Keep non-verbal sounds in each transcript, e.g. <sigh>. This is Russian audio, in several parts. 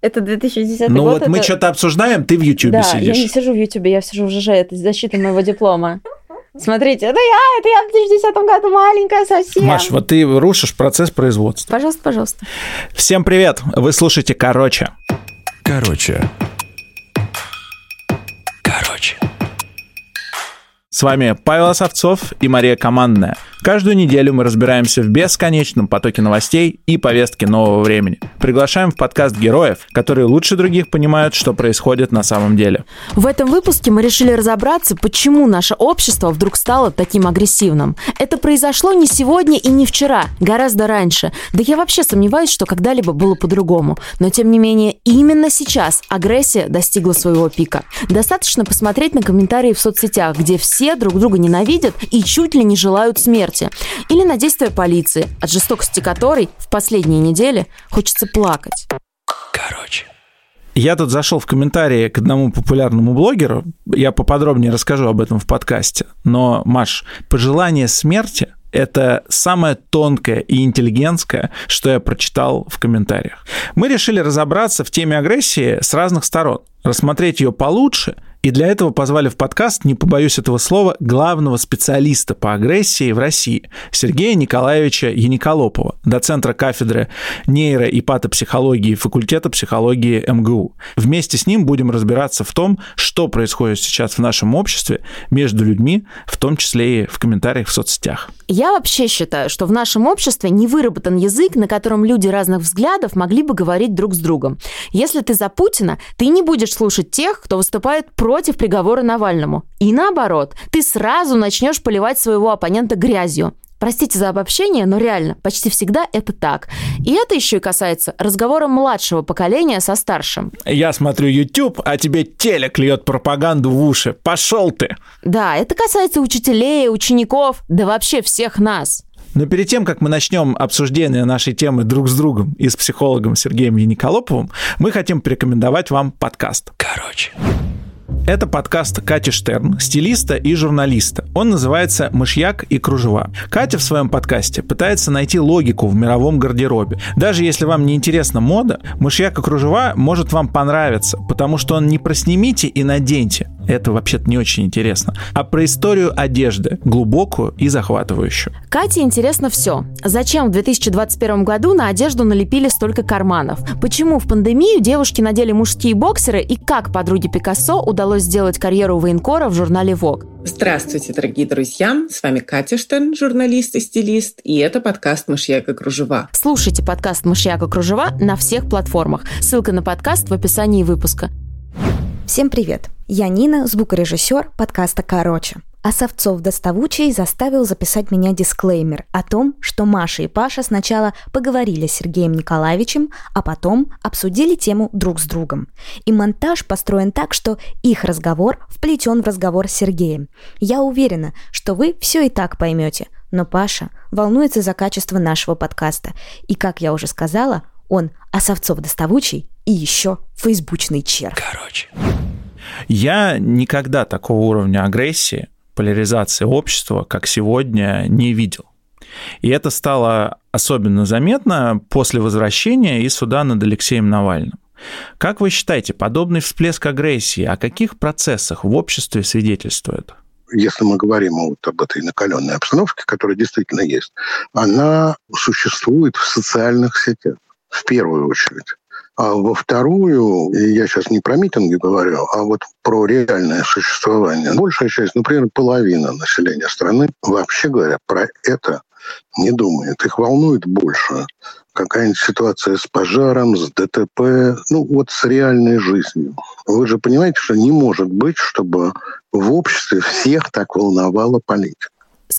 Это 2010 ну, год. Ну вот это... мы что-то обсуждаем, ты в Ютубе да, сидишь. я не сижу в Ютубе, я сижу в ЖЖ, это защита моего диплома. Смотрите, это я, это я в 2010 году маленькая совсем. Маш, вот ты рушишь процесс производства. Пожалуйста, пожалуйста. Всем привет! Вы слушаете «Короче». Короче. Короче. С вами Павел Осовцов и Мария Командная. Каждую неделю мы разбираемся в бесконечном потоке новостей и повестки нового времени. Приглашаем в подкаст героев, которые лучше других понимают, что происходит на самом деле. В этом выпуске мы решили разобраться, почему наше общество вдруг стало таким агрессивным. Это произошло не сегодня и не вчера, гораздо раньше. Да я вообще сомневаюсь, что когда-либо было по-другому. Но тем не менее, именно сейчас агрессия достигла своего пика. Достаточно посмотреть на комментарии в соцсетях, где все друг друга ненавидят и чуть ли не желают смерти смерти, или на действия полиции, от жестокости которой в последние недели хочется плакать. Короче. Я тут зашел в комментарии к одному популярному блогеру. Я поподробнее расскажу об этом в подкасте. Но, Маш, пожелание смерти – это самое тонкое и интеллигентское, что я прочитал в комментариях. Мы решили разобраться в теме агрессии с разных сторон, рассмотреть ее получше – и для этого позвали в подкаст, не побоюсь этого слова, главного специалиста по агрессии в России Сергея Николаевича Яниколопова, доцентра кафедры нейро- и патопсихологии факультета психологии МГУ. Вместе с ним будем разбираться в том, что происходит сейчас в нашем обществе между людьми, в том числе и в комментариях в соцсетях. Я вообще считаю, что в нашем обществе не выработан язык, на котором люди разных взглядов могли бы говорить друг с другом. Если ты за Путина, ты не будешь слушать тех, кто выступает против против приговора Навальному. И наоборот, ты сразу начнешь поливать своего оппонента грязью. Простите за обобщение, но реально, почти всегда это так. И это еще и касается разговора младшего поколения со старшим. Я смотрю YouTube, а тебе телек льет пропаганду в уши. Пошел ты! Да, это касается учителей, учеников, да вообще всех нас. Но перед тем, как мы начнем обсуждение нашей темы друг с другом и с психологом Сергеем Яниколоповым, мы хотим порекомендовать вам подкаст. Короче. Это подкаст Кати Штерн, стилиста и журналиста. Он называется «Мышьяк и кружева». Катя в своем подкасте пытается найти логику в мировом гардеробе. Даже если вам не интересна мода, «Мышьяк и кружева» может вам понравиться, потому что он не про «снимите и наденьте», это вообще-то не очень интересно, а про историю одежды, глубокую и захватывающую. Кате интересно все. Зачем в 2021 году на одежду налепили столько карманов? Почему в пандемию девушки надели мужские боксеры и как подруге Пикассо удалось сделать карьеру военкора в журнале Vogue? Здравствуйте, дорогие друзья! С вами Катя Штерн, журналист и стилист, и это подкаст «Мышьяк и кружева». Слушайте подкаст «Мышьяк и кружева» на всех платформах. Ссылка на подкаст в описании выпуска. Всем привет! Я Нина, звукорежиссер подкаста «Короче». А Совцов доставучий заставил записать меня дисклеймер о том, что Маша и Паша сначала поговорили с Сергеем Николаевичем, а потом обсудили тему друг с другом. И монтаж построен так, что их разговор вплетен в разговор с Сергеем. Я уверена, что вы все и так поймете, но Паша волнуется за качество нашего подкаста. И, как я уже сказала, он Осовцов доставучий и еще фейсбучный чер. Короче. Я никогда такого уровня агрессии, поляризации общества, как сегодня, не видел. И это стало особенно заметно после возвращения из суда над Алексеем Навальным. Как вы считаете, подобный всплеск агрессии о каких процессах в обществе свидетельствует? если мы говорим вот об этой накаленной обстановке, которая действительно есть, она существует в социальных сетях в первую очередь. А во вторую, я сейчас не про митинги говорю, а вот про реальное существование. Большая часть, например, половина населения страны, вообще говоря, про это не думает. Их волнует больше какая-нибудь ситуация с пожаром, с ДТП, ну вот с реальной жизнью. Вы же понимаете, что не может быть, чтобы в обществе всех так волновала политика.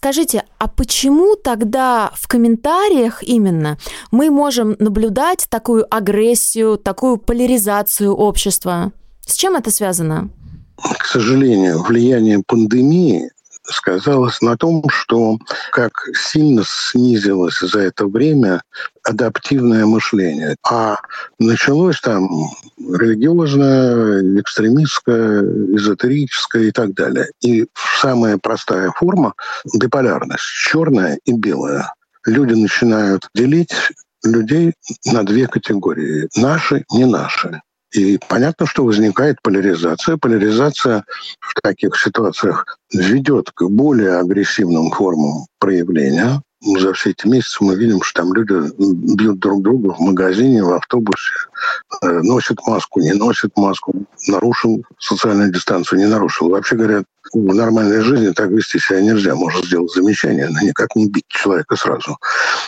Скажите, а почему тогда в комментариях именно мы можем наблюдать такую агрессию, такую поляризацию общества? С чем это связано? К сожалению, влияние пандемии сказалось на том, что как сильно снизилось за это время адаптивное мышление. А началось там религиозное, экстремистское, эзотерическое и так далее. И самая простая форма – биполярность, черное и белое. Люди начинают делить людей на две категории. Наши, не наши. И понятно, что возникает поляризация. Поляризация в таких ситуациях ведет к более агрессивным формам проявления. За все эти месяцы мы видим, что там люди бьют друг друга в магазине, в автобусе, э, носят маску, не носят маску, нарушил социальную дистанцию, не нарушил. Вообще говоря, в нормальной жизни так вести себя нельзя. Можно сделать замечание, но никак не бить человека сразу.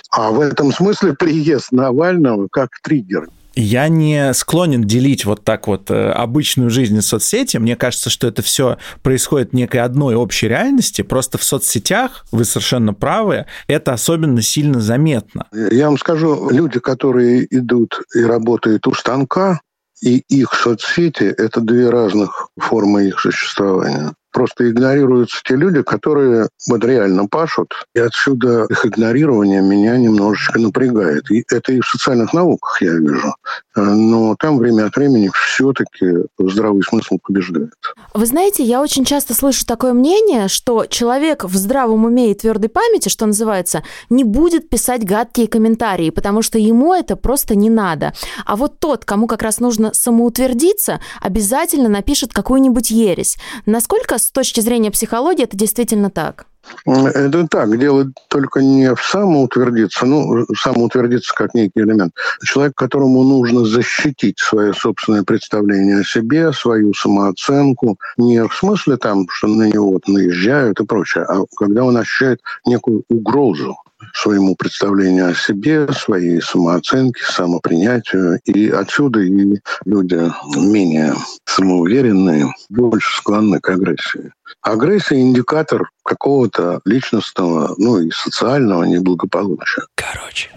А в этом смысле приезд Навального как триггер я не склонен делить вот так вот э, обычную жизнь и соцсети. Мне кажется, что это все происходит в некой одной общей реальности. Просто в соцсетях, вы совершенно правы, это особенно сильно заметно. Я вам скажу, люди, которые идут и работают у станка, и их соцсети – это две разных формы их существования просто игнорируются те люди, которые вот реально пашут. И отсюда их игнорирование меня немножечко напрягает. И это и в социальных науках я вижу. Но там время от времени все-таки здравый смысл побеждает. Вы знаете, я очень часто слышу такое мнение, что человек в здравом уме и твердой памяти, что называется, не будет писать гадкие комментарии, потому что ему это просто не надо. А вот тот, кому как раз нужно самоутвердиться, обязательно напишет какую-нибудь ересь. Насколько с точки зрения психологии это действительно так? Это так, дело только не в самоутвердиться, ну, самоутвердиться как некий элемент. Человек, которому нужно защитить свое собственное представление о себе, свою самооценку, не в смысле там, что на него вот наезжают и прочее, а когда он ощущает некую угрозу своему представлению о себе, своей самооценке, самопринятию. И отсюда и люди менее самоуверенные, больше склонны к агрессии. Агрессия – индикатор какого-то личностного, ну и социального неблагополучия. Короче.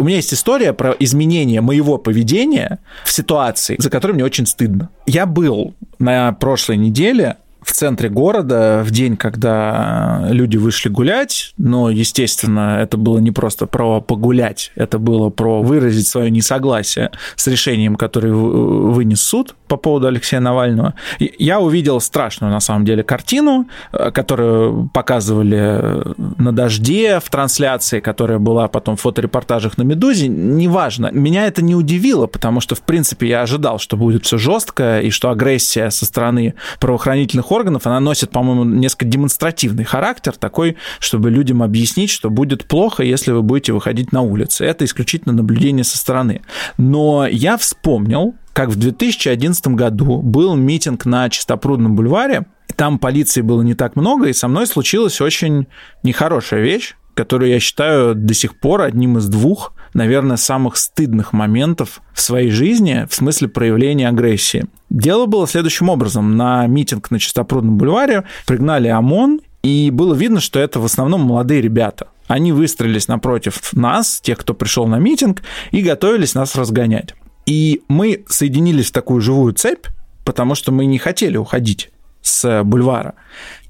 У меня есть история про изменение моего поведения в ситуации, за которой мне очень стыдно. Я был на прошлой неделе в центре города в день, когда люди вышли гулять, но, естественно, это было не просто про погулять, это было про выразить свое несогласие с решением, которое вынес суд по поводу Алексея Навального. Я увидел страшную, на самом деле, картину, э, которую показывали на «Дожде» в трансляции, которая была потом в фоторепортажах на «Медузе», неважно. Меня это не удивило, потому что, в принципе, я ожидал, что будет все жестко, и что агрессия со стороны правоохранительных органов, она носит, по-моему, несколько демонстративный характер, такой, чтобы людям объяснить, что будет плохо, если вы будете выходить на улицы. Это исключительно наблюдение со стороны. Но я вспомнил, как в 2011 году был митинг на Чистопрудном бульваре, там полиции было не так много, и со мной случилась очень нехорошая вещь, которую я считаю до сих пор одним из двух, наверное, самых стыдных моментов в своей жизни в смысле проявления агрессии. Дело было следующим образом. На митинг на Чистопрудном бульваре пригнали ОМОН, и было видно, что это в основном молодые ребята. Они выстроились напротив нас, тех, кто пришел на митинг, и готовились нас разгонять. И мы соединились в такую живую цепь, потому что мы не хотели уходить с бульвара.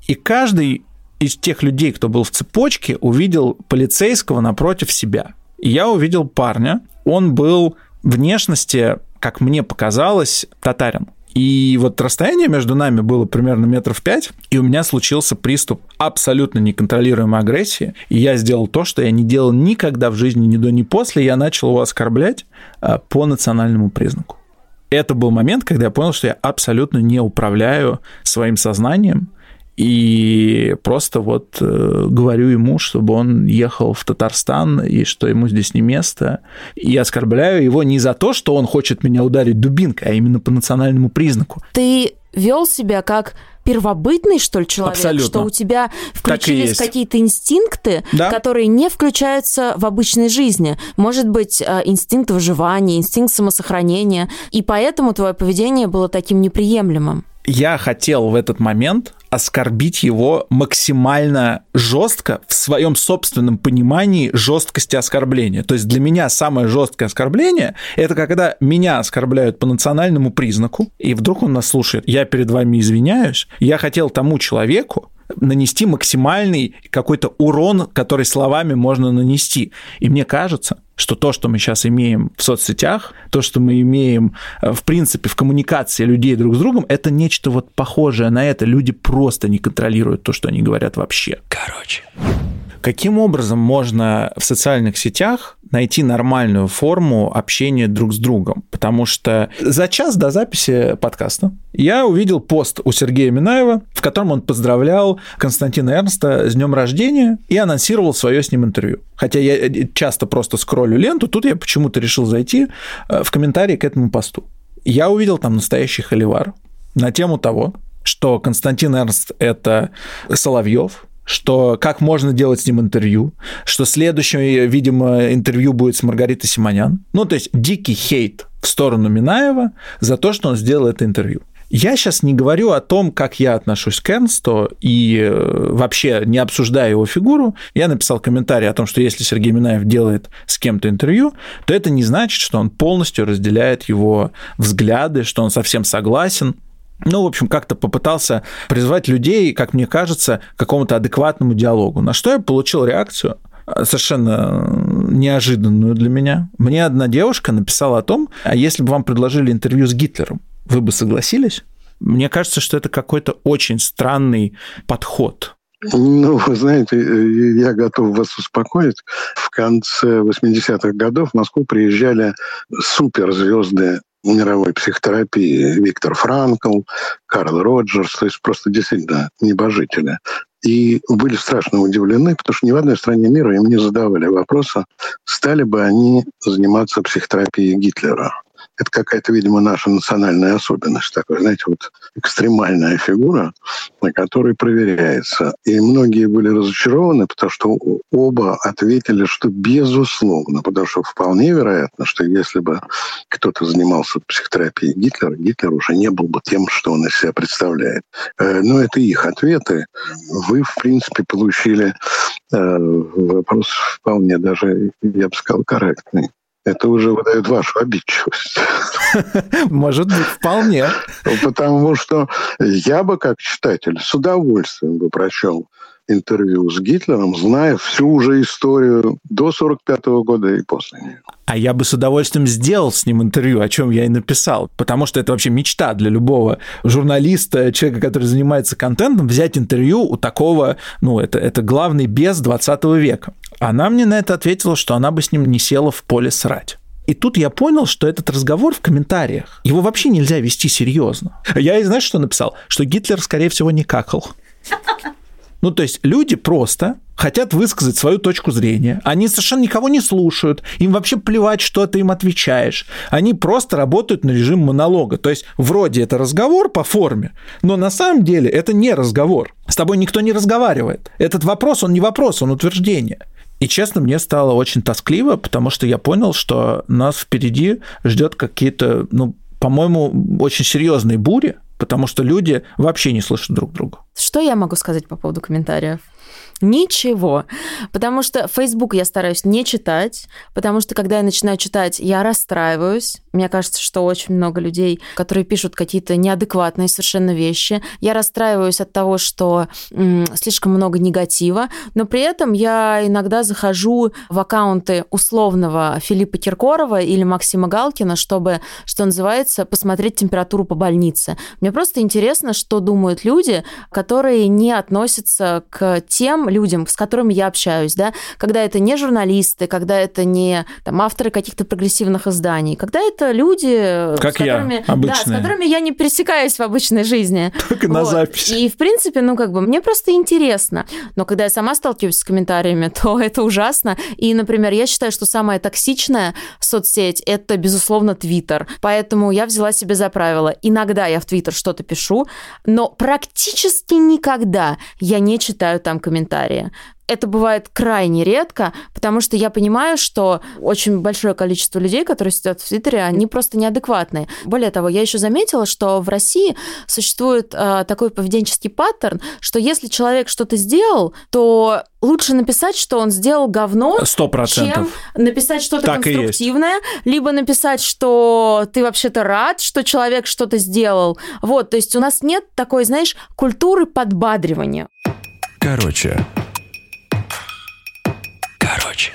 И каждый из тех людей, кто был в цепочке, увидел полицейского напротив себя. И я увидел парня, он был внешности, как мне показалось, татарин. И вот расстояние между нами было примерно метров пять, и у меня случился приступ абсолютно неконтролируемой агрессии. И я сделал то, что я не делал никогда в жизни ни до, ни после. Я начал его оскорблять а, по национальному признаку. Это был момент, когда я понял, что я абсолютно не управляю своим сознанием, и просто вот э, говорю ему, чтобы он ехал в Татарстан, и что ему здесь не место. И оскорбляю его не за то, что он хочет меня ударить дубинкой, а именно по национальному признаку. Ты вел себя как первобытный, что ли, человек? Абсолютно. Что у тебя включились какие-то инстинкты, Да. которые не включаются в обычной жизни. Может быть, э, инстинкт выживания, инстинкт самосохранения. И поэтому твое поведение было таким неприемлемым. Я хотел в этот момент оскорбить его максимально жестко в своем собственном понимании жесткости оскорбления. То есть для меня самое жесткое оскорбление – это когда меня оскорбляют по национальному признаку, и вдруг он нас слушает. Я перед вами извиняюсь. Я хотел тому человеку, нанести максимальный какой-то урон, который словами можно нанести. И мне кажется, что то, что мы сейчас имеем в соцсетях, то, что мы имеем, э, в принципе, в коммуникации людей друг с другом, это нечто вот похожее на это. Люди просто не контролируют то, что они говорят вообще. Короче. Каким образом можно в социальных сетях найти нормальную форму общения друг с другом? Потому что за час до записи подкаста я увидел пост у Сергея Минаева, в котором он поздравлял Константина Эрнста с днем рождения и анонсировал свое с ним интервью. Хотя я часто просто скроллю ленту, тут я почему-то решил зайти э, в комментарии к этому посту. Я увидел там настоящий холивар на тему того, что Константин Эрнст – это Соловьев, что как можно делать с ним интервью, что следующее, видимо, интервью будет с Маргаритой Симонян. Ну, то есть дикий хейт в сторону Минаева за то, что он сделал это интервью. Я сейчас не говорю о том, как я отношусь к Эрнсту и э, вообще не обсуждаю его фигуру. Я написал комментарий о том, что если Сергей Минаев делает с кем-то интервью, то это не значит, что он полностью разделяет его взгляды, что он совсем согласен ну, в общем, как-то попытался призвать людей, как мне кажется, к какому-то адекватному диалогу. На что я получил реакцию э, совершенно неожиданную для меня. Мне одна девушка написала о том, а если бы вам предложили интервью с Гитлером, вы бы согласились? Мне кажется, что это какой-то очень странный подход. Ну, вы знаете, э, я готов вас успокоить. В конце 80-х годов в Москву приезжали суперзвезды мировой психотерапии Виктор Франкл, Карл Роджерс, то есть просто действительно небожители. И были страшно удивлены, потому что ни в одной стране мира им не задавали вопроса, стали бы они заниматься психотерапией Гитлера это какая-то, видимо, наша национальная особенность. Такая, знаете, вот экстремальная фигура, на которой проверяется. И многие были разочарованы, потому что оба ответили, что безусловно, потому что вполне вероятно, что если бы кто-то занимался психотерапией Гитлера, Гитлер уже не был бы тем, что он из себя представляет. Э, но это их ответы. Вы, в принципе, получили э, вопрос вполне даже, я бы сказал, корректный. Это уже выдает вашу обидчивость. <laughs> Может быть, вполне. Потому что я бы, как читатель, с удовольствием бы прочел интервью с Гитлером, зная всю уже историю до 45 года и после нее. А я бы с удовольствием сделал с ним интервью, о чем я и написал, потому что это вообще мечта для любого журналиста, человека, который занимается контентом, взять интервью у такого, ну, это, это главный без 20 века. Она мне на это ответила, что она бы с ним не села в поле срать. И тут я понял, что этот разговор в комментариях, его вообще нельзя вести серьезно. Я и знаешь, что написал? Что Гитлер, скорее всего, не какал. Ну, то есть люди просто хотят высказать свою точку зрения. Они совершенно никого не слушают. Им вообще плевать, что ты им отвечаешь. Они просто работают на режим монолога. То есть вроде это разговор по форме, но на самом деле это не разговор. С тобой никто не разговаривает. Этот вопрос, он не вопрос, он утверждение. И честно, мне стало очень тоскливо, потому что я понял, что нас впереди ждет какие-то, ну, по-моему, очень серьезные бури, потому что люди вообще не слышат друг друга. Что я могу сказать по поводу комментариев? Ничего. Потому что Facebook я стараюсь не читать, потому что когда я начинаю читать, я расстраиваюсь. Мне кажется, что очень много людей, которые пишут какие-то неадекватные совершенно вещи. Я расстраиваюсь от того, что м, слишком много негатива, но при этом я иногда захожу в аккаунты условного Филиппа Киркорова или Максима Галкина, чтобы, что называется, посмотреть температуру по больнице. Мне просто интересно, что думают люди, которые не относятся к тем людям, с которыми я общаюсь, да, когда это не журналисты, когда это не там, авторы каких-то прогрессивных изданий, когда это люди, как с, которыми, я, обычные. да, с которыми я не пересекаюсь в обычной жизни. <laughs> Только вот. на запись. И, в принципе, ну, как бы, мне просто интересно. Но когда я сама сталкиваюсь с комментариями, <laughs> то это ужасно. И, например, я считаю, что самая токсичная соцсеть – это, безусловно, Твиттер. Поэтому я взяла себе за правило. Иногда я в Твиттер что-то пишу, но практически никогда я не читаю там комментарии. Это бывает крайне редко, потому что я понимаю, что очень большое количество людей, которые сидят в Твиттере, они просто неадекватные. Более того, я еще заметила, что в России существует э, такой поведенческий паттерн, что если человек что-то сделал, то лучше написать, что он сделал говно, 100%. чем написать что-то так конструктивное, либо написать, что ты вообще-то рад, что человек что-то сделал. Вот, то есть у нас нет такой, знаешь, культуры подбадривания. Короче. Короче.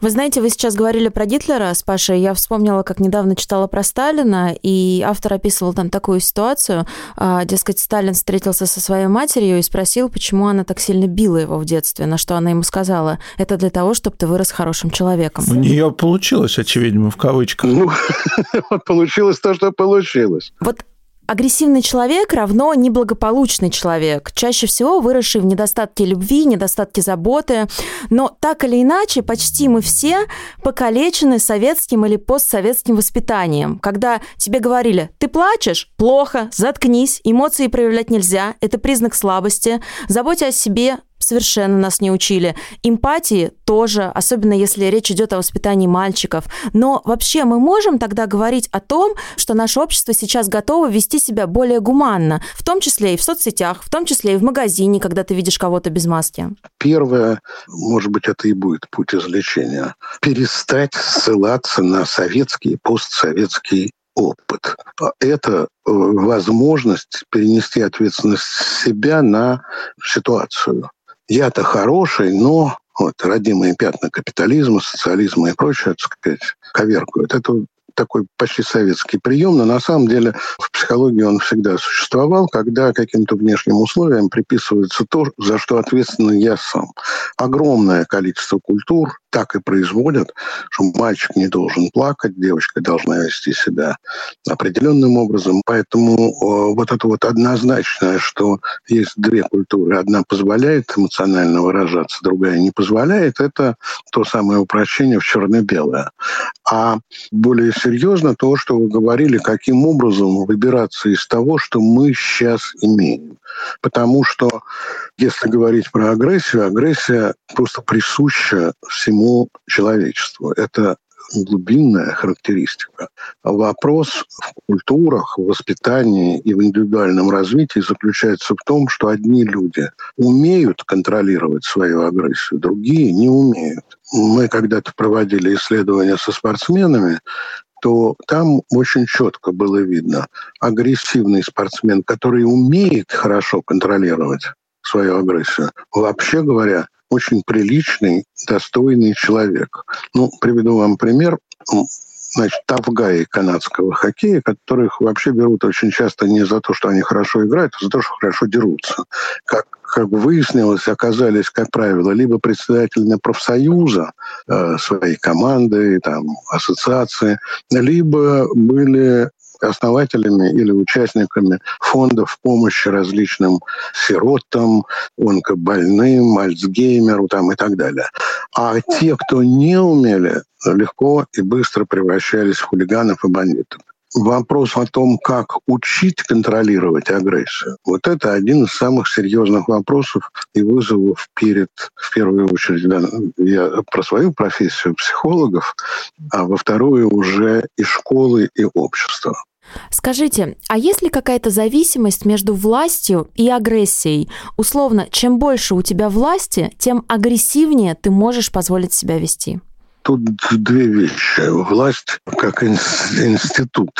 Вы знаете, вы сейчас говорили про Гитлера с Пашей. Я вспомнила, как недавно читала про Сталина, и автор описывал там такую ситуацию. А, дескать, Сталин встретился со своей матерью и спросил, почему она так сильно била его в детстве, на что она ему сказала, это для того, чтобы ты вырос хорошим человеком. У нее получилось, очевидно, в кавычках. Ну, <laughs> получилось то, что получилось. Вот Агрессивный человек равно неблагополучный человек, чаще всего выросший в недостатке любви, недостатке заботы. Но так или иначе, почти мы все покалечены советским или постсоветским воспитанием. Когда тебе говорили, ты плачешь? Плохо, заткнись, эмоции проявлять нельзя, это признак слабости, заботься о себе, совершенно нас не учили. Эмпатии тоже, особенно если речь идет о воспитании мальчиков. Но вообще мы можем тогда говорить о том, что наше общество сейчас готово вести себя более гуманно, в том числе и в соцсетях, в том числе и в магазине, когда ты видишь кого-то без маски. Первое, может быть, это и будет путь излечения. Перестать ссылаться на советский постсоветский опыт. Это э, возможность перенести ответственность себя на ситуацию я-то хороший, но вот, родимые пятна капитализма, социализма и прочее, так сказать, коверкуют. Это такой почти советский прием, но на самом деле в психологии он всегда существовал, когда каким-то внешним условиям приписывается то, за что ответственен я сам. Огромное количество культур так и производят, что мальчик не должен плакать, девочка должна вести себя определенным образом. Поэтому э, вот это вот однозначное, что есть две культуры. Одна позволяет эмоционально выражаться, другая не позволяет, это то самое упрощение в черно-белое. А более серьезно то, что вы говорили, каким образом выбираться из того, что мы сейчас имеем. Потому что, если говорить про агрессию, агрессия просто присуща всему человечеству. Это глубинная характеристика. Вопрос в культурах, в воспитании и в индивидуальном развитии заключается в том, что одни люди умеют контролировать свою агрессию, другие не умеют. Мы когда-то проводили исследования со спортсменами, то там очень четко было видно агрессивный спортсмен, который умеет хорошо контролировать свою агрессию, вообще говоря, очень приличный, достойный человек. Ну, приведу вам пример значит, тавгаи канадского хоккея, которых вообще берут очень часто не за то, что они хорошо играют, а за то, что хорошо дерутся. Как как выяснилось, оказались, как правило, либо председателями профсоюза э, своей команды, там, ассоциации, либо были основателями или участниками фондов помощи различным сиротам, онкобольным, альцгеймеру там, и так далее. А те, кто не умели, легко и быстро превращались в хулиганов и бандитов вопрос о том, как учить контролировать агрессию, вот это один из самых серьезных вопросов и вызовов перед, в первую очередь, да, я про свою профессию психологов, а во вторую уже и школы, и общества. Скажите, а есть ли какая-то зависимость между властью и агрессией? Условно, чем больше у тебя власти, тем агрессивнее ты можешь позволить себя вести. Тут две вещи. Власть как институт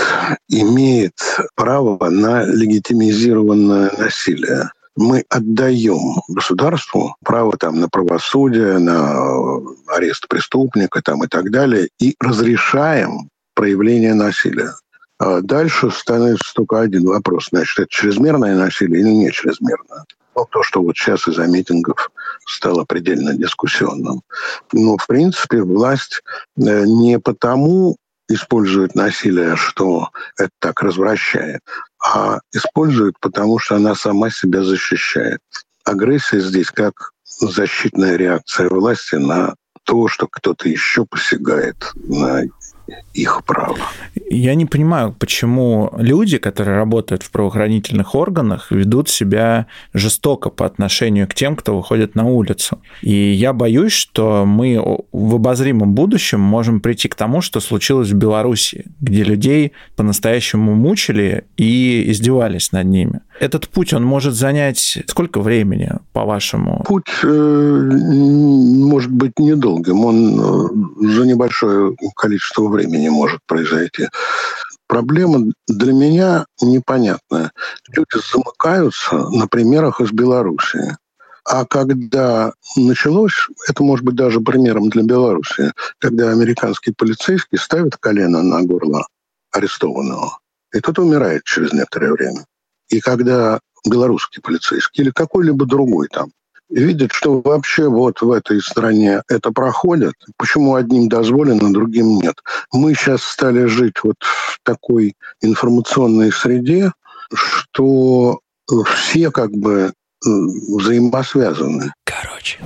имеет право на легитимизированное насилие мы отдаем государству право там, на правосудие, на арест преступника там, и так далее, и разрешаем проявление насилия. А дальше становится только один вопрос. Значит, это чрезмерное насилие или не чрезмерное? Ну, то, что вот сейчас из-за митингов стало предельно дискуссионным. Но, в принципе, власть э, не потому использует насилие, что это так развращает, а использует, потому что она сама себя защищает. Агрессия здесь как защитная реакция власти на то, что кто-то еще посягает на их право. Я не понимаю, почему люди, которые работают в правоохранительных органах, ведут себя жестоко по отношению к тем, кто выходит на улицу. И я боюсь, что мы в обозримом будущем можем прийти к тому, что случилось в Беларуси, где людей по-настоящему мучили и издевались над ними. Этот путь, он может занять сколько времени, по-вашему? Путь э, может быть недолгим. Он э, за небольшое количество времени может произойти. Проблема для меня непонятная. Люди замыкаются на примерах из Белоруссии. А когда началось, это может быть даже примером для Беларуси, когда американский полицейский ставит колено на горло арестованного, и тот умирает через некоторое время. И когда белорусский полицейский или какой-либо другой там видит, что вообще вот в этой стране это проходит, почему одним дозволено, другим нет. Мы сейчас стали жить вот в такой информационной среде, что все как бы взаимосвязаны. Короче.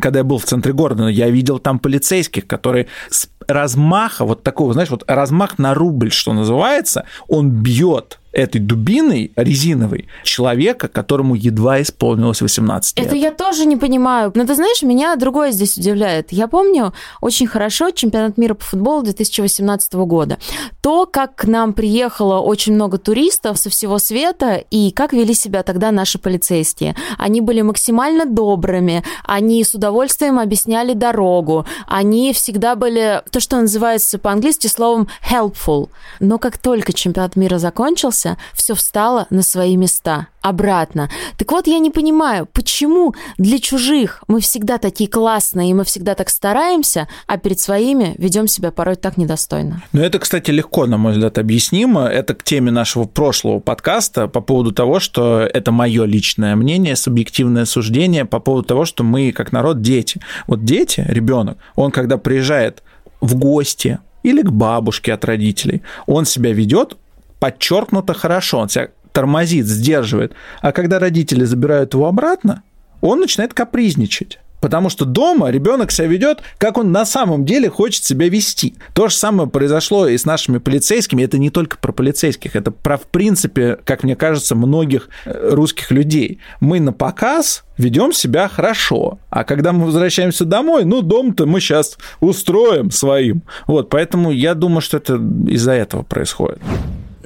Когда я был в центре города, я видел там полицейских, которые с размаха, вот такого, знаешь, вот размах на рубль, что называется, он бьет этой дубиной резиновой человека, которому едва исполнилось 18 лет. Это я тоже не понимаю. Но ты знаешь, меня другое здесь удивляет. Я помню очень хорошо чемпионат мира по футболу 2018 года. То, как к нам приехало очень много туристов со всего света, и как вели себя тогда наши полицейские. Они были максимально добрыми, они с удовольствием объясняли дорогу, они всегда были, то, что называется по-английски словом helpful. Но как только чемпионат мира закончился, вернулся, все встало на свои места, обратно. Так вот, я не понимаю, почему для чужих мы всегда такие классные, и мы всегда так стараемся, а перед своими ведем себя порой так недостойно. Ну, это, кстати, легко, на мой взгляд, объяснимо. Это к теме нашего прошлого подкаста по поводу того, что это мое личное мнение, субъективное суждение по поводу того, что мы, как народ, дети. Вот дети, ребенок, он когда приезжает в гости, или к бабушке от родителей. Он себя ведет подчеркнуто хорошо, он себя тормозит, сдерживает. А когда родители забирают его обратно, он начинает капризничать. Потому что дома ребенок себя ведет, как он на самом деле хочет себя вести. То же самое произошло и с нашими полицейскими. Это не только про полицейских, это про, в принципе, как мне кажется, многих э, русских людей. Мы на показ ведем себя хорошо. А когда мы возвращаемся домой, ну, дом-то мы сейчас устроим своим. Вот, поэтому я думаю, что это из-за этого происходит.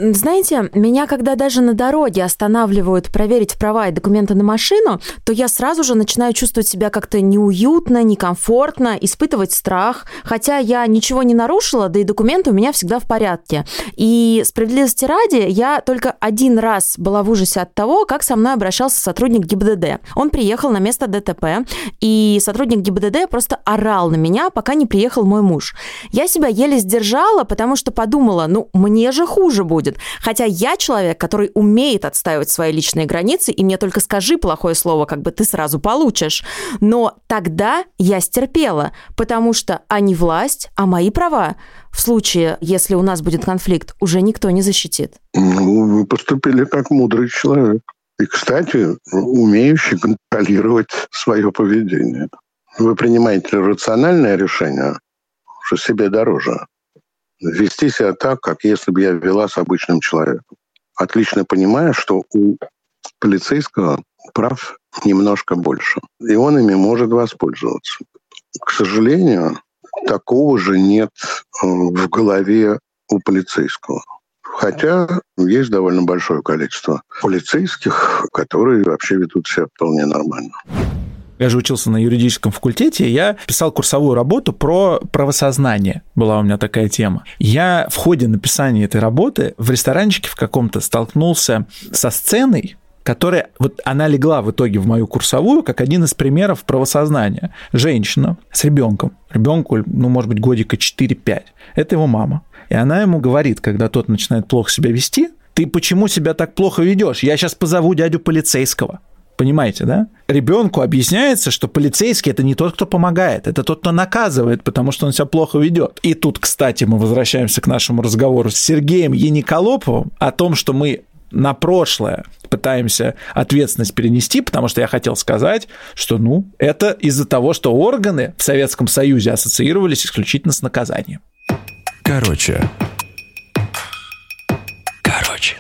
Знаете, меня когда даже на дороге останавливают проверить права и документы на машину, то я сразу же начинаю чувствовать себя как-то неуютно, некомфортно, испытывать страх, хотя я ничего не нарушила, да и документы у меня всегда в порядке. И справедливости ради, я только один раз была в ужасе от того, как со мной обращался сотрудник ГИБДД. Он приехал на место ДТП, и сотрудник ГИБДД просто орал на меня, пока не приехал мой муж. Я себя еле сдержала, потому что подумала, ну, мне же хуже будет будет. Хотя я человек, который умеет отстаивать свои личные границы, и мне только скажи плохое слово, как бы ты сразу получишь. Но тогда я стерпела, потому что они власть, а мои права в случае, если у нас будет конфликт, уже никто не защитит. Ну, вы поступили как мудрый человек. И, кстати, умеющий контролировать свое поведение. Вы принимаете рациональное решение, что себе дороже вести себя так, как если бы я вела с обычным человеком. Отлично понимая, что у полицейского прав немножко больше. И он ими может воспользоваться. К сожалению, такого же нет э, в голове у полицейского. Хотя есть довольно большое количество полицейских, которые вообще ведут себя вполне нормально я же учился на юридическом факультете, я писал курсовую работу про правосознание. Была у меня такая тема. Я в ходе написания этой работы в ресторанчике в каком-то столкнулся со сценой, которая, вот она легла в итоге в мою курсовую, как один из примеров правосознания. Женщина с ребенком, ребенку, ну, может быть, годика 4-5. Это его мама. И она ему говорит, когда тот начинает плохо себя вести, ты почему себя так плохо ведешь? Я сейчас позову дядю полицейского. Понимаете, да? Ребенку объясняется, что полицейский это не тот, кто помогает, это тот, кто наказывает, потому что он себя плохо ведет. И тут, кстати, мы возвращаемся к нашему разговору с Сергеем Яниколоповым о том, что мы на прошлое пытаемся ответственность перенести, потому что я хотел сказать, что, ну, это из-за того, что органы в Советском Союзе ассоциировались исключительно с наказанием. Короче. Короче.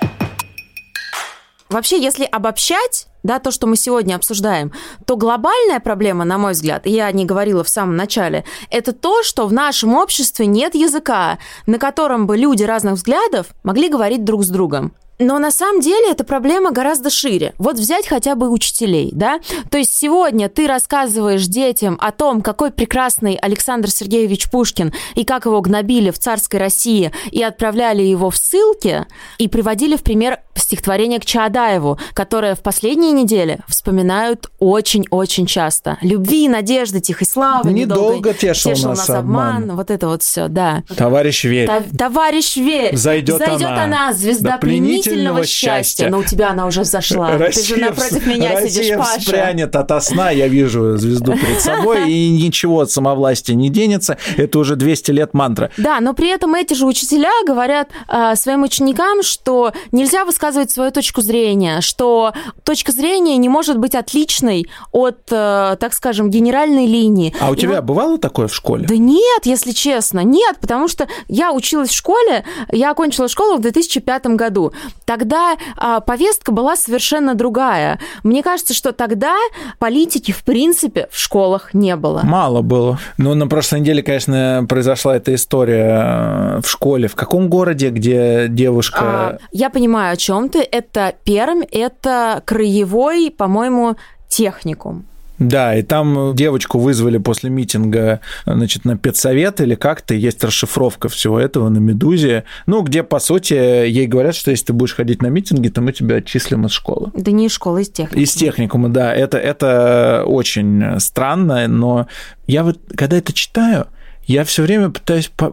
Вообще, если обобщать, да, то, что мы сегодня обсуждаем, то глобальная проблема, на мой взгляд, я не говорила в самом начале, это то, что в нашем обществе нет языка, на котором бы люди разных взглядов могли говорить друг с другом. Но на самом деле эта проблема гораздо шире. Вот взять хотя бы учителей, да? То есть сегодня ты рассказываешь детям о том, какой прекрасный Александр Сергеевич Пушкин и как его гнобили в царской России и отправляли его в ссылки, и приводили в пример стихотворение к Чаадаеву, которое в последние недели вспоминают очень-очень часто. Любви, надежды, тихой славы. Недолго тешил тешил нас нас обман. обман. Вот это вот все, да. Товарищ верь. Та- Товарищ верь, Зайдет она. она, звезда До пленительного счастья. счастья. Но у тебя она уже взошла. <laughs> Ты же Россия напротив меня Россия сидишь, Паша. вспрянет ото сна, я вижу звезду перед собой, и ничего от самовластия не денется. Это уже 200 лет мантра. Да, но при этом эти же учителя говорят э, своим ученикам, что нельзя высказывать свою точку зрения, что точка зрения не может быть отличной от, э, так скажем, генеральной линии. А у тебя вот- бывало такое в школе? Да нет, если честно, нет, потому что я училась в школе, я окончила школу в 2005 году. Тогда а, повестка была совершенно другая. Мне кажется, что тогда политики, в принципе, в школах не было. Мало было. Ну, на прошлой неделе, конечно, произошла эта история э, в школе. В каком городе, где девушка... А, я понимаю, о чем ты. Это Пермь, это краевой, по-моему, техникум. Да, и там девочку вызвали после митинга, значит, на педсовет или как-то, есть расшифровка всего этого на «Медузе», ну, где, по сути, ей говорят, что если ты будешь ходить на митинги, то мы тебя отчислим из школы. Да не из школы, из техникума. Из техникума, да, это, это очень странно, но я вот, когда это читаю, я все время пытаюсь по-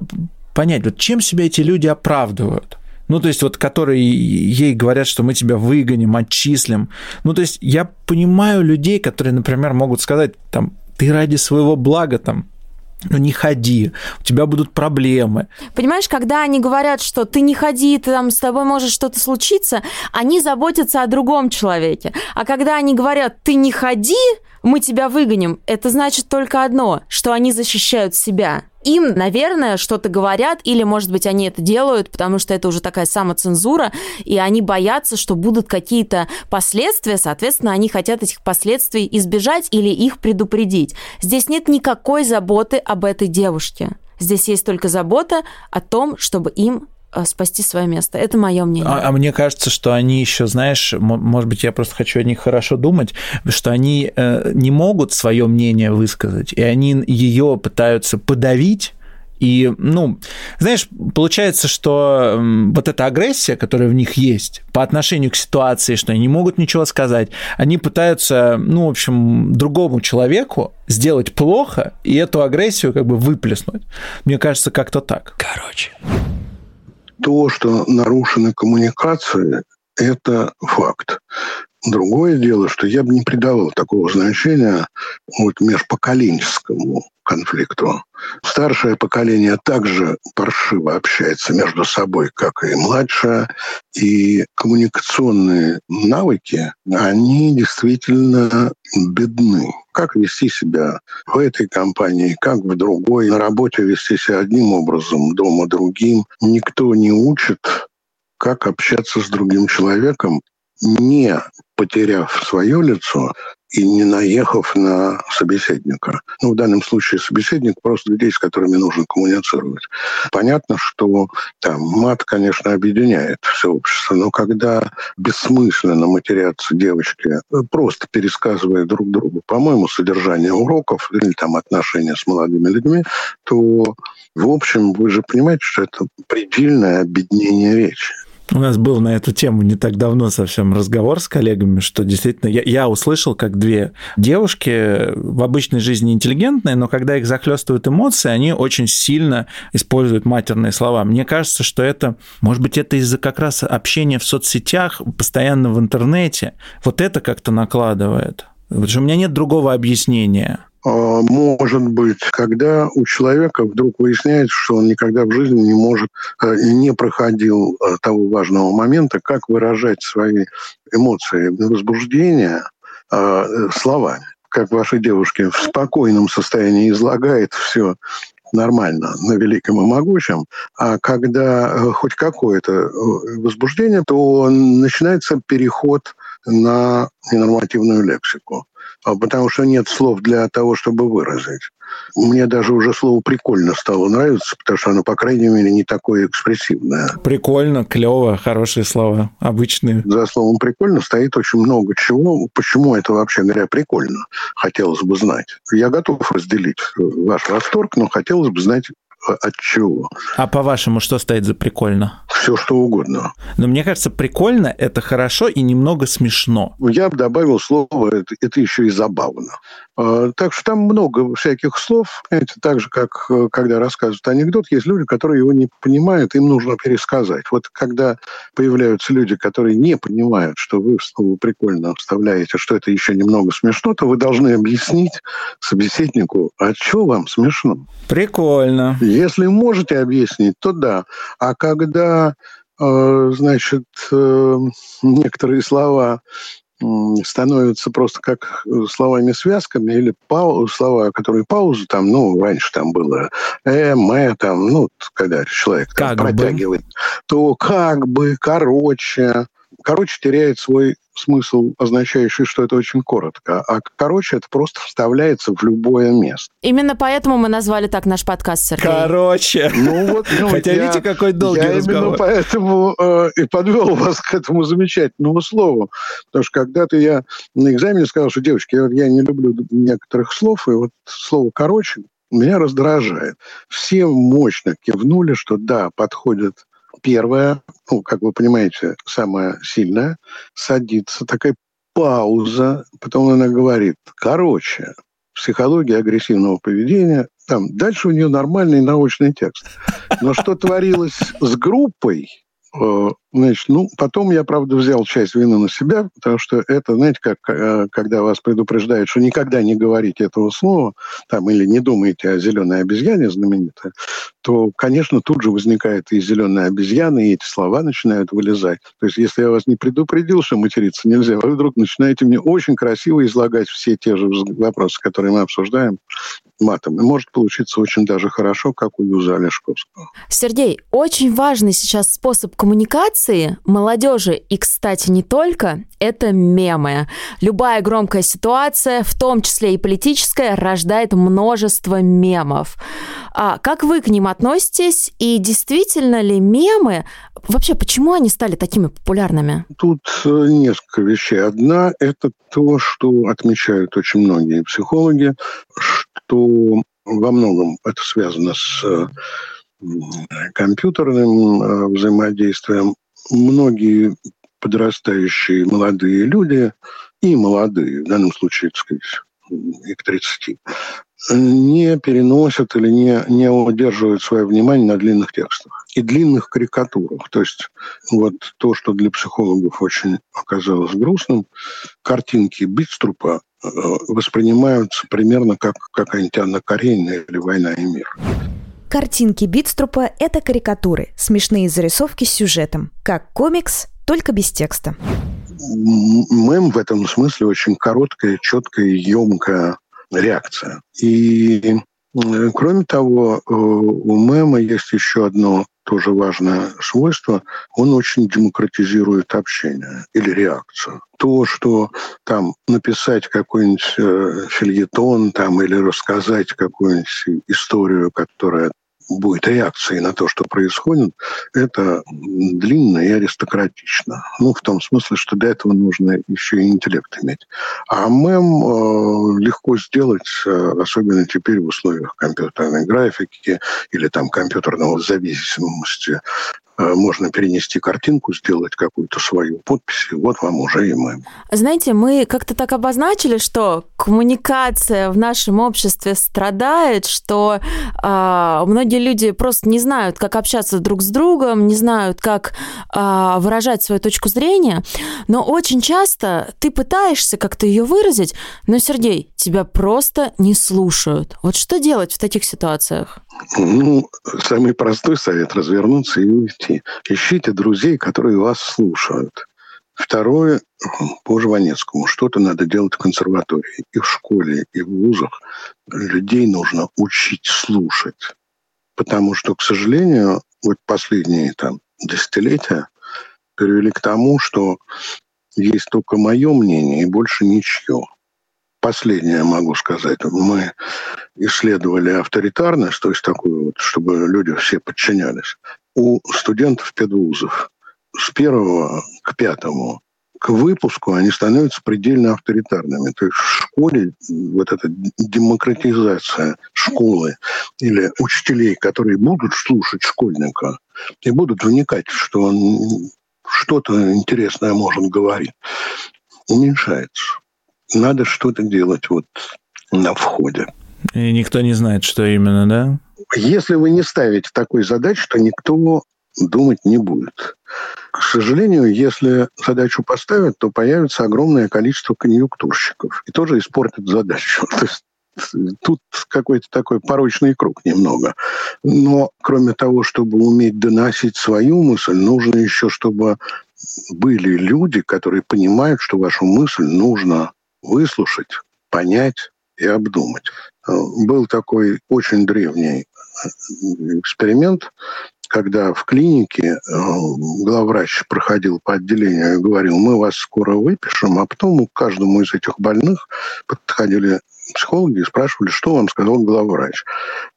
понять, вот чем себя эти люди оправдывают. Ну, то есть, вот, которые ей говорят, что мы тебя выгоним, отчислим. Ну, то есть, я понимаю людей, которые, например, могут сказать, там, ты ради своего блага, там, ну, не ходи, у тебя будут проблемы. Понимаешь, когда они говорят, что ты не ходи, ты, там, с тобой может что-то случиться, они заботятся о другом человеке. А когда они говорят, ты не ходи, мы тебя выгоним, это значит только одно, что они защищают себя. Им, наверное, что-то говорят, или, может быть, они это делают, потому что это уже такая самоцензура, и они боятся, что будут какие-то последствия, соответственно, они хотят этих последствий избежать или их предупредить. Здесь нет никакой заботы об этой девушке. Здесь есть только забота о том, чтобы им спасти свое место. Это мое мнение. А, а мне кажется, что они еще, знаешь, может быть, я просто хочу о них хорошо думать, что они э, не могут свое мнение высказать, и они ее пытаются подавить. И, ну, знаешь, получается, что вот эта агрессия, которая в них есть по отношению к ситуации, что они не могут ничего сказать, они пытаются, ну, в общем, другому человеку сделать плохо и эту агрессию как бы выплеснуть. Мне кажется, как-то так. Короче. То, что нарушены коммуникации, это факт. Другое дело, что я бы не придавал такого значения вот межпоколенческому конфликту. Старшее поколение также паршиво общается между собой, как и младшее, и коммуникационные навыки, они действительно бедны. Как вести себя в этой компании, как в другой, на работе вести себя одним образом, дома другим. Никто не учит, как общаться с другим человеком, не потеряв свое лицо и не наехав на собеседника. Ну, в данном случае собеседник просто людей, с которыми нужно коммуницировать. Понятно, что там мат, конечно, объединяет все общество, но когда бессмысленно матерятся девочки, просто пересказывая друг другу, по-моему, содержание уроков или там отношения с молодыми людьми, то, в общем, вы же понимаете, что это предельное объединение речи. У нас был на эту тему не так давно совсем разговор с коллегами, что действительно я, я услышал, как две девушки в обычной жизни интеллигентные, но когда их захлестывают эмоции, они очень сильно используют матерные слова. Мне кажется, что это, может быть, это из-за как раз общения в соцсетях, постоянно в интернете. Вот это как-то накладывает. Потому что у меня нет другого объяснения. А, может быть, когда у человека вдруг выясняется, что он никогда в жизни не может, э, не проходил э, того важного момента, как выражать свои эмоции возбуждения э, словами. Как ваши девушки в спокойном состоянии излагает все нормально, на великом и могучем, а когда хоть какое-то возбуждение, то начинается переход на ненормативную лексику. А потому что нет слов для того, чтобы выразить. Мне даже уже слово «прикольно» стало нравиться, потому что оно, по крайней мере, не такое экспрессивное. Прикольно, клево, хорошие слова, обычные. За словом «прикольно» стоит очень много чего. Почему это, вообще говоря, прикольно, хотелось бы знать. Я готов разделить ваш восторг, но хотелось бы знать, от чего. А по-вашему, что стоит за прикольно? Все, что угодно. Но мне кажется, прикольно – это хорошо и немного смешно. Я бы добавил слово «это, это еще и забавно». А, так что там много всяких слов. Знаете, так же, как э, когда рассказывают анекдот, есть люди, которые его не понимают, им нужно пересказать. Вот когда появляются люди, которые не понимают, что вы слово «прикольно» вставляете, что это еще немного смешно, то вы должны объяснить собеседнику, а что вам смешно? Прикольно. Если можете объяснить, то да. А когда, э, значит, э, некоторые слова становятся просто как э, словами-связками или пау- слова, которые паузы там, ну, раньше там было э, мэ, там, ну, когда человек там, протягивает, бы. то как бы, короче, короче, теряет свой смысл, означающий, что это очень коротко. А короче, это просто вставляется в любое место. Именно поэтому мы назвали так наш подкаст, Сергей. Короче. Ну, вот, ну, Хотя я, видите, какой долгий я разговор. именно поэтому э, и подвел вас к этому замечательному слову. Потому что когда-то я на экзамене сказал, что, девочки, я, я не люблю некоторых слов, и вот слово «короче» меня раздражает. Все мощно кивнули, что да, подходит Первое, ну, как вы понимаете, самое сильное, садится, такая пауза, потом она говорит, короче, психология агрессивного поведения, там, дальше у нее нормальный научный текст. Но что творилось с группой, Значит, ну, потом я, правда, взял часть вины на себя, потому что это, знаете, как э, когда вас предупреждают, что никогда не говорите этого слова, там, или не думаете о зеленой обезьяне знаменитой, то, конечно, тут же возникает и зеленая обезьяна, и эти слова начинают вылезать. То есть, если я вас не предупредил, что материться нельзя, вы вдруг начинаете мне очень красиво излагать все те же вопросы, которые мы обсуждаем, матом. И может получиться очень даже хорошо, как у Юза Олешковского. Сергей, очень важный сейчас способ коммуникации молодежи, и, кстати, не только, это мемы. Любая громкая ситуация, в том числе и политическая, рождает множество мемов. А как вы к ним относитесь? И действительно ли мемы, вообще, почему они стали такими популярными? Тут э, несколько вещей. Одна – это то, что отмечают очень многие психологи, что во многом это связано с э, компьютерным э, взаимодействием. Многие подрастающие молодые люди, и молодые, в данном случае, так сказать, и к 30, не переносят или не, не удерживают свое внимание на длинных текстах и длинных карикатурах. То есть вот то, что для психологов очень оказалось грустным, картинки Битструпа э, воспринимаются примерно как какая-нибудь Анна Каренина или «Война и мир». Картинки Битструпа – это карикатуры, смешные зарисовки с сюжетом. Как комикс, только без текста. Мем в этом смысле очень короткая, четкая, емкая реакция. И кроме того, э, у мема есть еще одно тоже важное свойство, он очень демократизирует общение или реакцию. То, что там написать какой-нибудь э, фильетон там, или рассказать какую-нибудь историю, которая будет реакцией на то, что происходит, это длинно и аристократично. Ну, в том смысле, что для этого нужно еще и интеллект иметь. А мем э, легко сделать, э, особенно теперь в условиях компьютерной графики или там компьютерного зависимости можно перенести картинку, сделать какую-то свою подпись, и вот вам уже и мы. Знаете, мы как-то так обозначили, что коммуникация в нашем обществе страдает, что э, многие люди просто не знают, как общаться друг с другом, не знают, как э, выражать свою точку зрения, но очень часто ты пытаешься как-то ее выразить, но, Сергей, тебя просто не слушают. Вот что делать в таких ситуациях? Ну, самый простой совет – развернуться и уйти. Ищите друзей, которые вас слушают. Второе, по Жванецкому, что-то надо делать в консерватории. И в школе, и в вузах людей нужно учить слушать. Потому что, к сожалению, вот последние там десятилетия привели к тому, что есть только мое мнение и больше ничего. последнее могу сказать. Мы исследовали авторитарность, то есть такую вот, чтобы люди все подчинялись. У студентов педвузов с первого к пятому к выпуску они становятся предельно авторитарными. То есть в школе вот эта демократизация школы или учителей, которые будут слушать школьника и будут вникать, что он что-то интересное может говорить, уменьшается. Надо что-то делать вот на входе. И никто не знает, что именно, да? Если вы не ставите такой задачи, то никто думать не будет. К сожалению, если задачу поставят, то появится огромное количество конъюнктурщиков и тоже испортят задачу. <laughs> То есть тут какой-то такой порочный круг немного. Но кроме того, чтобы уметь доносить свою мысль, нужно еще, чтобы были люди, которые понимают, что вашу мысль нужно выслушать, понять и обдумать. Был такой очень древний эксперимент, когда в клинике э, главврач проходил по отделению и говорил, мы вас скоро выпишем, а потом к каждому из этих больных подходили психологи и спрашивали, что вам сказал главврач.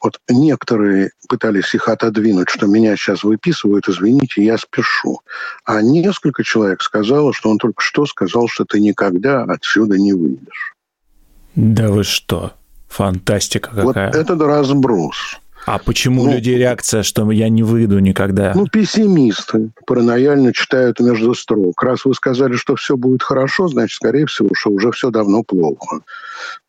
Вот некоторые пытались их отодвинуть, что меня сейчас выписывают, извините, я спешу. А несколько человек сказало, что он только что сказал, что ты никогда отсюда не выйдешь. Да вы что? Фантастика какая. Вот это разброс. А почему ну, у людей реакция, что я не выйду никогда? Ну, пессимисты паранояльно читают между строк. Раз вы сказали, что все будет хорошо, значит, скорее всего, что уже все давно плохо.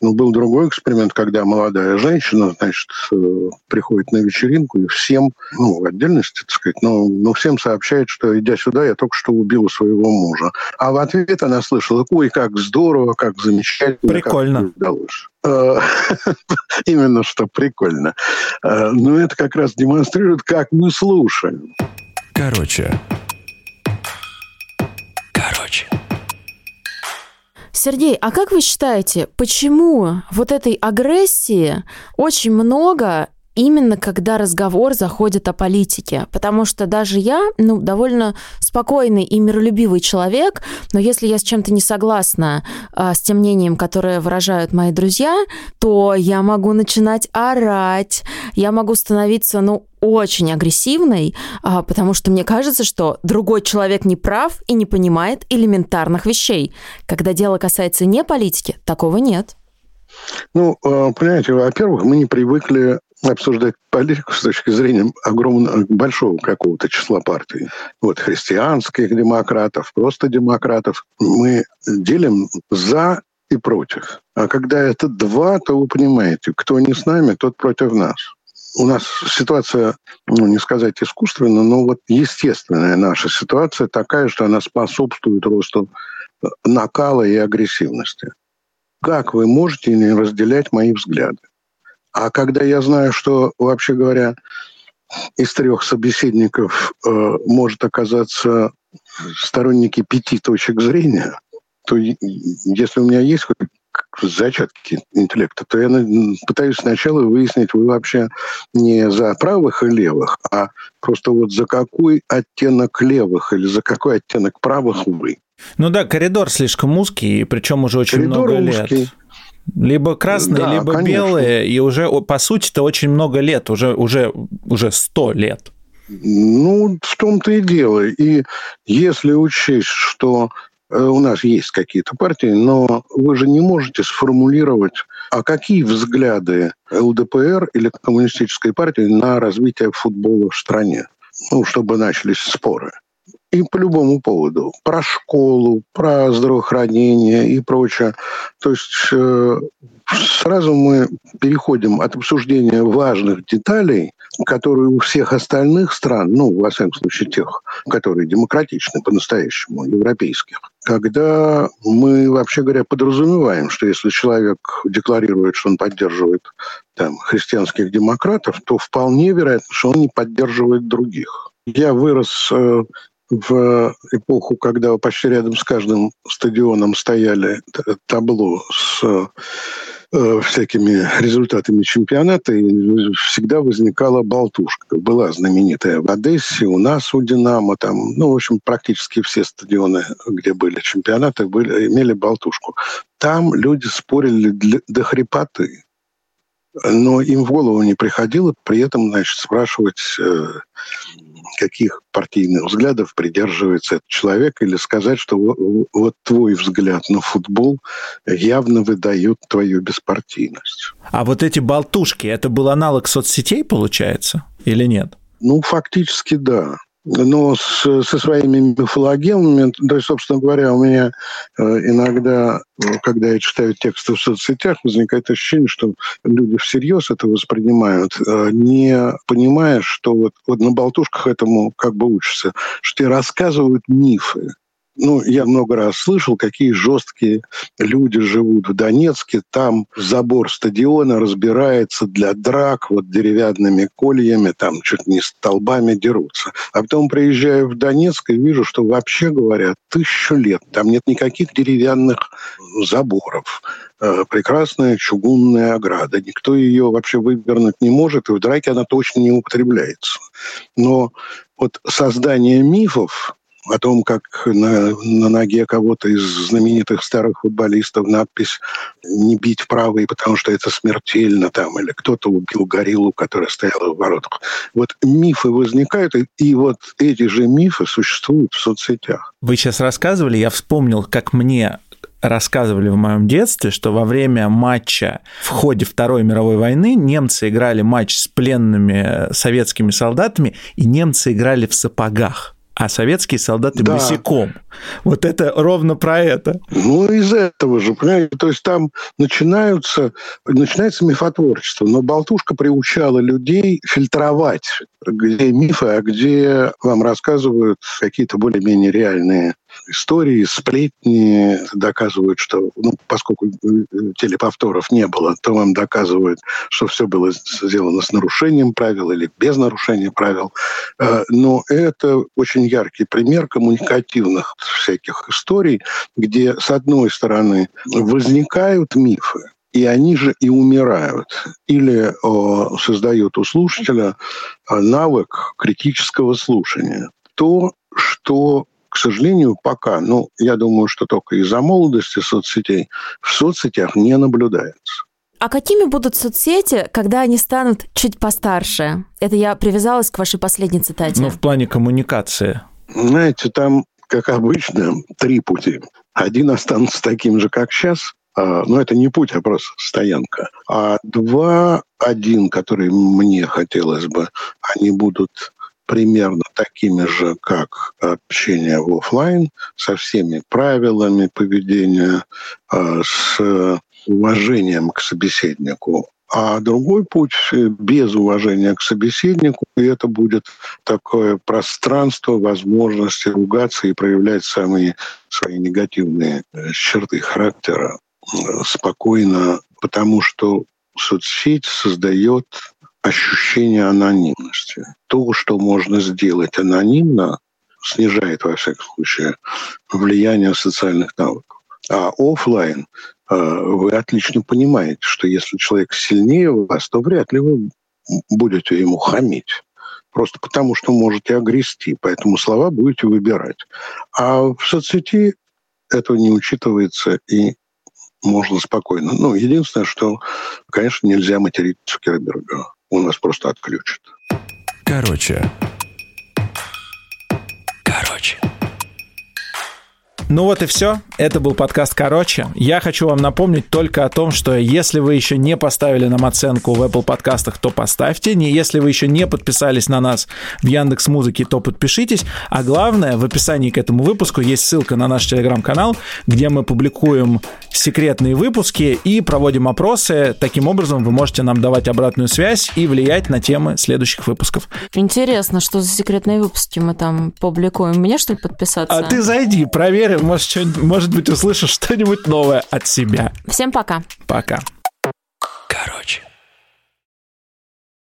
Но был другой эксперимент, когда молодая женщина, значит, э, приходит на вечеринку и всем, ну, в отдельности, так сказать, но, но всем сообщает, что, идя сюда, я только что убила своего мужа. А в ответ она слышала, ой, как здорово, как замечательно. Прикольно. Как удалось. Э, <laughs> именно что прикольно. Э, но это как раз демонстрирует, как мы слушаем. Короче. Короче. Сергей, а как вы считаете, почему вот этой агрессии очень много именно когда разговор заходит о политике. Потому что даже я, ну, довольно спокойный и миролюбивый человек, но если я с чем-то не согласна а, с тем мнением, которое выражают мои друзья, то я могу начинать орать, я могу становиться, ну, очень агрессивной, а, потому что мне кажется, что другой человек не прав и не понимает элементарных вещей. Когда дело касается не политики, такого нет. Ну, а, понимаете, во-первых, мы не привыкли обсуждать политику с точки зрения огромного, большого какого-то числа партий. Вот христианских демократов, просто демократов. Мы делим за и против. А когда это два, то вы понимаете, кто не с нами, тот против нас. У нас ситуация, ну, не сказать искусственная, но вот естественная наша ситуация такая, что она способствует росту накала и агрессивности. Как вы можете не разделять мои взгляды? А когда я знаю, что, вообще говоря, из трех собеседников э, может оказаться сторонники пяти точек зрения, то если у меня есть хоть зачатки интеллекта, то я пытаюсь сначала выяснить, вы вообще не за правых и левых, а просто вот за какой оттенок левых или за какой оттенок правых вы. Ну да, коридор слишком узкий, причем уже очень коридор много узкий. лет. Либо красные, да, либо конечно. белые, и уже, по сути это очень много лет, уже, уже, уже сто лет. Ну, в том-то и дело. И если учесть, что э, у нас есть какие-то партии, но вы же не можете сформулировать, а какие взгляды ЛДПР или коммунистической партии на развитие футбола в стране, ну, чтобы начались споры и по любому поводу. Про школу, про здравоохранение и прочее. То есть э, сразу мы переходим от обсуждения важных деталей, которые у всех остальных стран, ну, во всяком случае, тех, которые демократичны по-настоящему, европейских, когда мы, вообще говоря, подразумеваем, что если человек декларирует, что он поддерживает там, христианских демократов, то вполне вероятно, что он не поддерживает других. Я вырос э, в эпоху, когда почти рядом с каждым стадионом стояли табло с э, всякими результатами чемпионата, и всегда возникала болтушка. Была знаменитая в Одессе, у нас у «Динамо», там, ну, в общем, практически все стадионы, где были чемпионаты, были, имели болтушку. Там люди спорили для, до хрипоты но им в голову не приходило при этом, значит, спрашивать, э, каких партийных взглядов придерживается этот человек, или сказать, что вот твой взгляд на футбол явно выдает твою беспартийность. А вот эти болтушки, это был аналог соцсетей, получается, или нет? Ну, фактически да но с, со своими мифологемами, то есть, собственно говоря, у меня э, иногда, когда я читаю тексты в соцсетях, возникает ощущение, что люди всерьез это воспринимают, э, не понимая, что вот, вот на болтушках этому как бы учатся, что тебе рассказывают мифы, ну, я много раз слышал, какие жесткие люди живут в Донецке. Там забор стадиона разбирается для драк, вот деревянными кольями, там чуть не столбами дерутся. А потом приезжаю в Донецк и вижу, что вообще говорят, тысячу лет, там нет никаких деревянных заборов э, прекрасная чугунная ограда. Никто ее вообще вывернуть не может, и в драке она точно не употребляется. Но вот создание мифов, о том, как на, на ноге кого-то из знаменитых старых футболистов надпись «не бить в правый, потому что это смертельно», там, или кто-то убил гориллу, которая стояла в воротах. Вот мифы возникают, и, и вот эти же мифы существуют в соцсетях. Вы сейчас рассказывали, я вспомнил, как мне рассказывали в моем детстве, что во время матча в ходе Второй мировой войны немцы играли матч с пленными советскими солдатами, и немцы играли в сапогах а советские солдаты да. босиком. Вот это ровно про это. Ну, из этого же, понимаете, то есть там начинаются, начинается мифотворчество, но болтушка приучала людей фильтровать, где мифы, а где вам рассказывают какие-то более-менее реальные истории, сплетни доказывают, что, ну, поскольку э, телеповторов не было, то вам доказывают, что все было сделано с нарушением правил или без нарушения правил. Э, но это очень яркий пример коммуникативных всяких историй, где, с одной стороны, возникают мифы, и они же и умирают. Или о, создают у слушателя э, навык критического слушания. То, что сожалению, пока, ну, я думаю, что только из-за молодости соцсетей, в соцсетях не наблюдается. А какими будут соцсети, когда они станут чуть постарше? Это я привязалась к вашей последней цитате. Ну, в плане коммуникации. Знаете, там, как обычно, три пути. Один останется таким же, как сейчас, а, но это не путь, а просто стоянка. А два, один, который мне хотелось бы, они будут примерно такими же, как общение в офлайн, со всеми правилами поведения, а, с уважением к собеседнику. А другой путь без уважения к собеседнику, и это будет такое пространство возможности ругаться и проявлять самые свои негативные э, черты характера э, спокойно, потому что соцсеть создает ощущение анонимности. То, что можно сделать анонимно, снижает, во всяком случае, влияние социальных навыков. А офлайн э, вы отлично понимаете, что если человек сильнее вас, то вряд ли вы будете ему хамить. Просто потому, что можете огрести, поэтому слова будете выбирать. А в соцсети этого не учитывается и можно спокойно. Ну, единственное, что, конечно, нельзя материть Цукерберга он вас просто отключит. Короче. Короче. Ну вот и все. Это был подкаст «Короче». Я хочу вам напомнить только о том, что если вы еще не поставили нам оценку в Apple подкастах, то поставьте. Не, если вы еще не подписались на нас в Яндекс Музыке, то подпишитесь. А главное, в описании к этому выпуску есть ссылка на наш телеграм-канал, где мы публикуем секретные выпуски и проводим опросы. Таким образом, вы можете нам давать обратную связь и влиять на темы следующих выпусков. Интересно, что за секретные выпуски мы там публикуем. Мне, что ли, подписаться? А ты зайди, проверь, может, что-нибудь, может быть, услышишь что-нибудь новое от себя. Всем пока. Пока. Короче.